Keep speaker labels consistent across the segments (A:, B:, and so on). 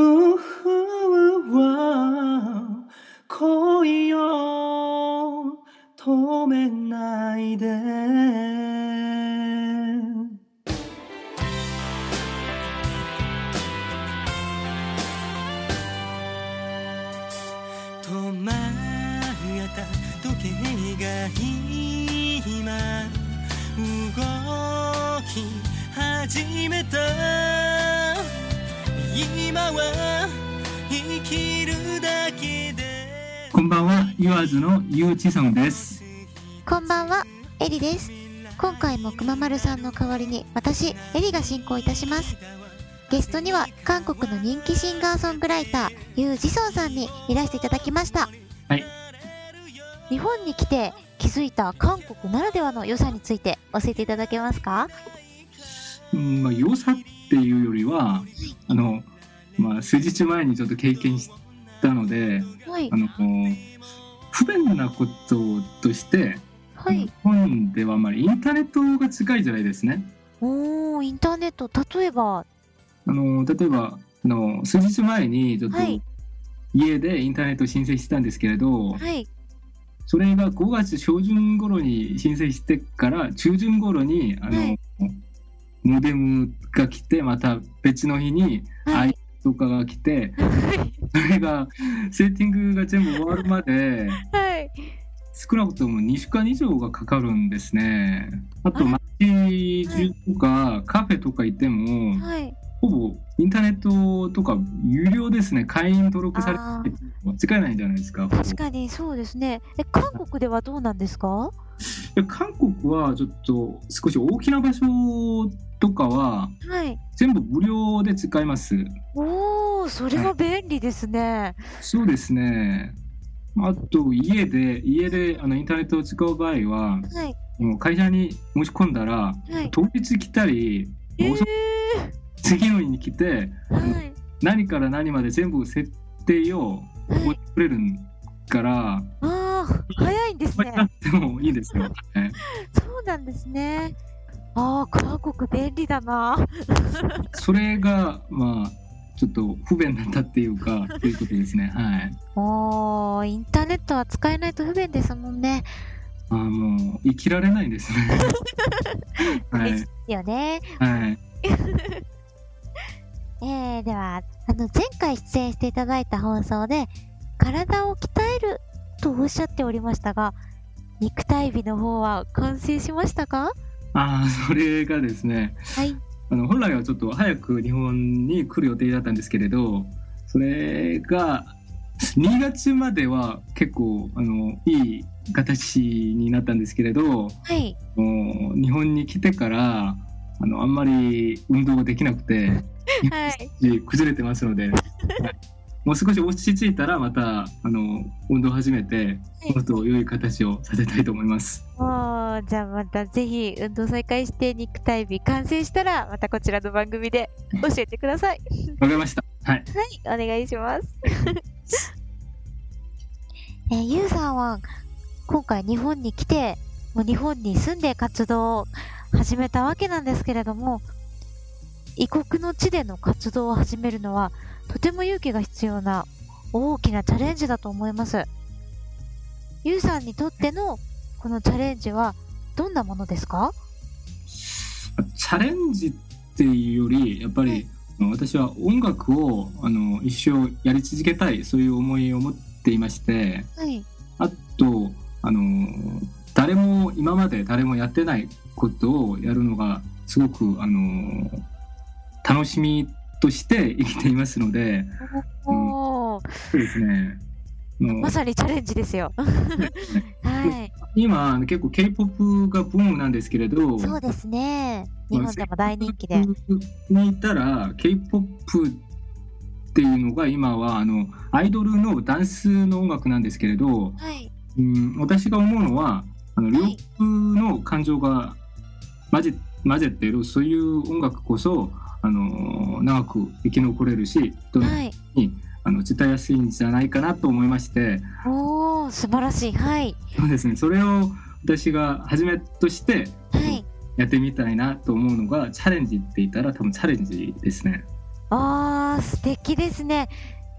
A: うふわ恋を止めないで
B: 止まった時計が今動き始めた今は生きるだけで
A: こんばんは、ユアーズのユウチソンです。
C: こんばんは、エリです。今回もくままるさんの代わりに私、エリが進行いたします。ゲストには韓国の人気シンガーソングライター、ユウ・ジソンさんにいらしていただきました。
A: はい。
C: 日本に来て気づいた韓国ならではの良さについて教えていただけますか？
A: うんまあ、良さっていうよりは、あの、まあ、数日前にちょっと経験したので、
C: はい
A: あ。の、不便なこととして、
C: はい
A: 日。本ではあまりインターネットが近いじゃないですね。
C: おー、インターネット、例えば、
A: あの例えばあの数日前にちょっと
C: はい
A: 家でインターネットを申請したんですけれど、
C: はい。
A: それが5月初旬頃に申請してから中旬頃にあの、
C: はい
A: モデムが来てまた別の日に
C: は
A: i
C: い。
A: とかが来てそれがセッティングが全部終わるまで
C: はい。
A: 少なくとも2週間以上がかかるんですね。あと
C: あ
A: 街中とかカフェとか行っても、
C: はい。
A: ほぼインターネットとか有料ですね。会員登録され
C: あ
A: て使えないんじゃないですか。
C: 確かにそうですね。え、韓国ではどうなんですか？
A: 韓国はちょっと少し大きな場所とかは
C: はい。
A: 全部無料で使えます。
C: おー、それは便利ですね。
A: そうですね。あと家で家であのインターネットを使う場合は
C: はい。
A: もう会社に申し込んだら
C: はい。
A: 当日来たり、
C: えー
A: 次の日に来て
C: はい。
A: 何から何まで全部設定を
C: はい
A: 覚えてくれるから、
C: ああ、早いんですね
A: これ。なってもいいですよ。は い
C: そうなんですね。ああ、韓国便利だな。
A: それがまあちょっと不便だったっていうかということですね。はい。
C: おー、インターネットは使えないと不便ですもんね。
A: あーもう生きられないですね。はい
C: ですよね。
A: はい。
C: えー、では、あの、前回出演していただいた放送で、体を鍛えるとおっしゃっておりましたが、肉体美の方は完成しましたか？
A: ああそれがですね。
C: はい。
A: あの本来はちょっと早く日本に来る予定だったんですけれど、それが2月までは結構あのいい形になったんですけれど、
C: はい。
A: もう日本に来てからあのあんまり運動ができなくて。
C: はい。
A: 崩れてますので、もう少し落ち着いたらまたあの運動を始めてもっと良い形をさせたいと思います。
C: じゃあまたぜひ運動再開して肉体美完成したら、またこちらの番組で教えてください。
A: わかりました。はい。
C: はい、お願いします。えーゆうさんは今回日本に来て、もう日本に住んで活動を始めたわけなんですけれども、異国の地での活動を始めるのは、とても勇気が必要な大きなチャレンジだと思います。ゆうさんにとってのこのチャレンジはどんなものですか？
A: チャレンジっていうよりやっぱり私は音楽をあの一生やり続けたいそういう思いを持っていまして
C: はい。
A: あとあの誰も今まで誰もやってないことをやるのがすごくあの楽しみとして生きていますので
C: おー、
A: そうですね
C: まさにチャレンジですよ。はい。
A: 今結構 K-POP がブームなんですけれど
C: そうですね。日本でも大人気で。
A: にいたら K-POP っていうのが今はあのアイドルのダンスの音楽なんですけれど、
C: はい。
A: うん、私が思うのはあの両
C: はい
A: 国の感情が混ぜ混ぜてるそういう音楽こそあの長く生き残れるし人
C: はい。
A: にあの伝えやすいんじゃないかなと思いまして
C: おー、素晴らしい。はい。
A: そうですねそれを私が初めとして
C: はい。
A: やってみたいなと思うのがチャレンジって言ったら多分チャレンジですね。
C: あー、ー、素敵ですね。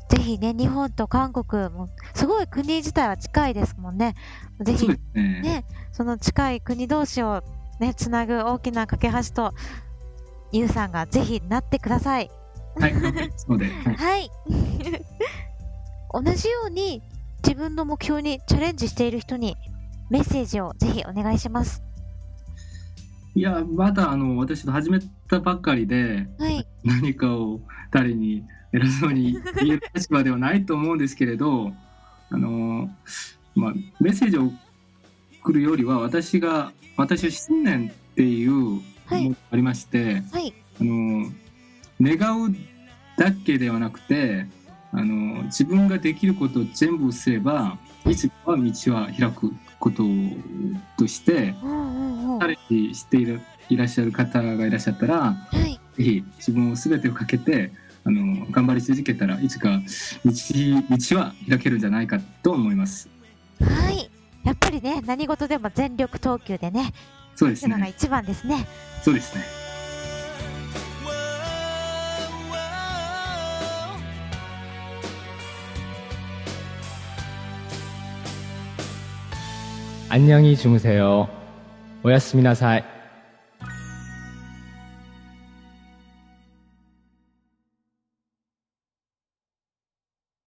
C: ぜひね、日本と韓国も、すごい国自体は近いですもんね。ぜひ
A: ね。
C: ね、その近い国同士をね、つなぐ大きな架け橋と、ゆうさんがぜひなってください。
A: はい。
C: 同じように自分の目標にチャレンジしている人にメッセージをぜひお願いします。
A: いや、まだあの私と始めたばっかりで、
C: はい。
A: 何かを誰に偉そうに言える立場ではないと思うんですけれど、あのまあ、メッセージを送るよりは私が私は信念っていうありまして、
C: はい。
A: あの願うだけではなくてあの自分ができることを全部すればいつかは道は開くこととして。チャレンジしているいらっしゃる方がいらっしゃったら
C: はい。
A: ぜひ自分を全てをかけてあの頑張り続けたらいつか道道は開けるんじゃないかと思います。
C: はい。やっぱりね、何事でも全力投球でね、
A: そうですね。
C: っていうのが一番ですね。
A: そうですね。
D: 안녕히 주무세요. 오야스미나사이.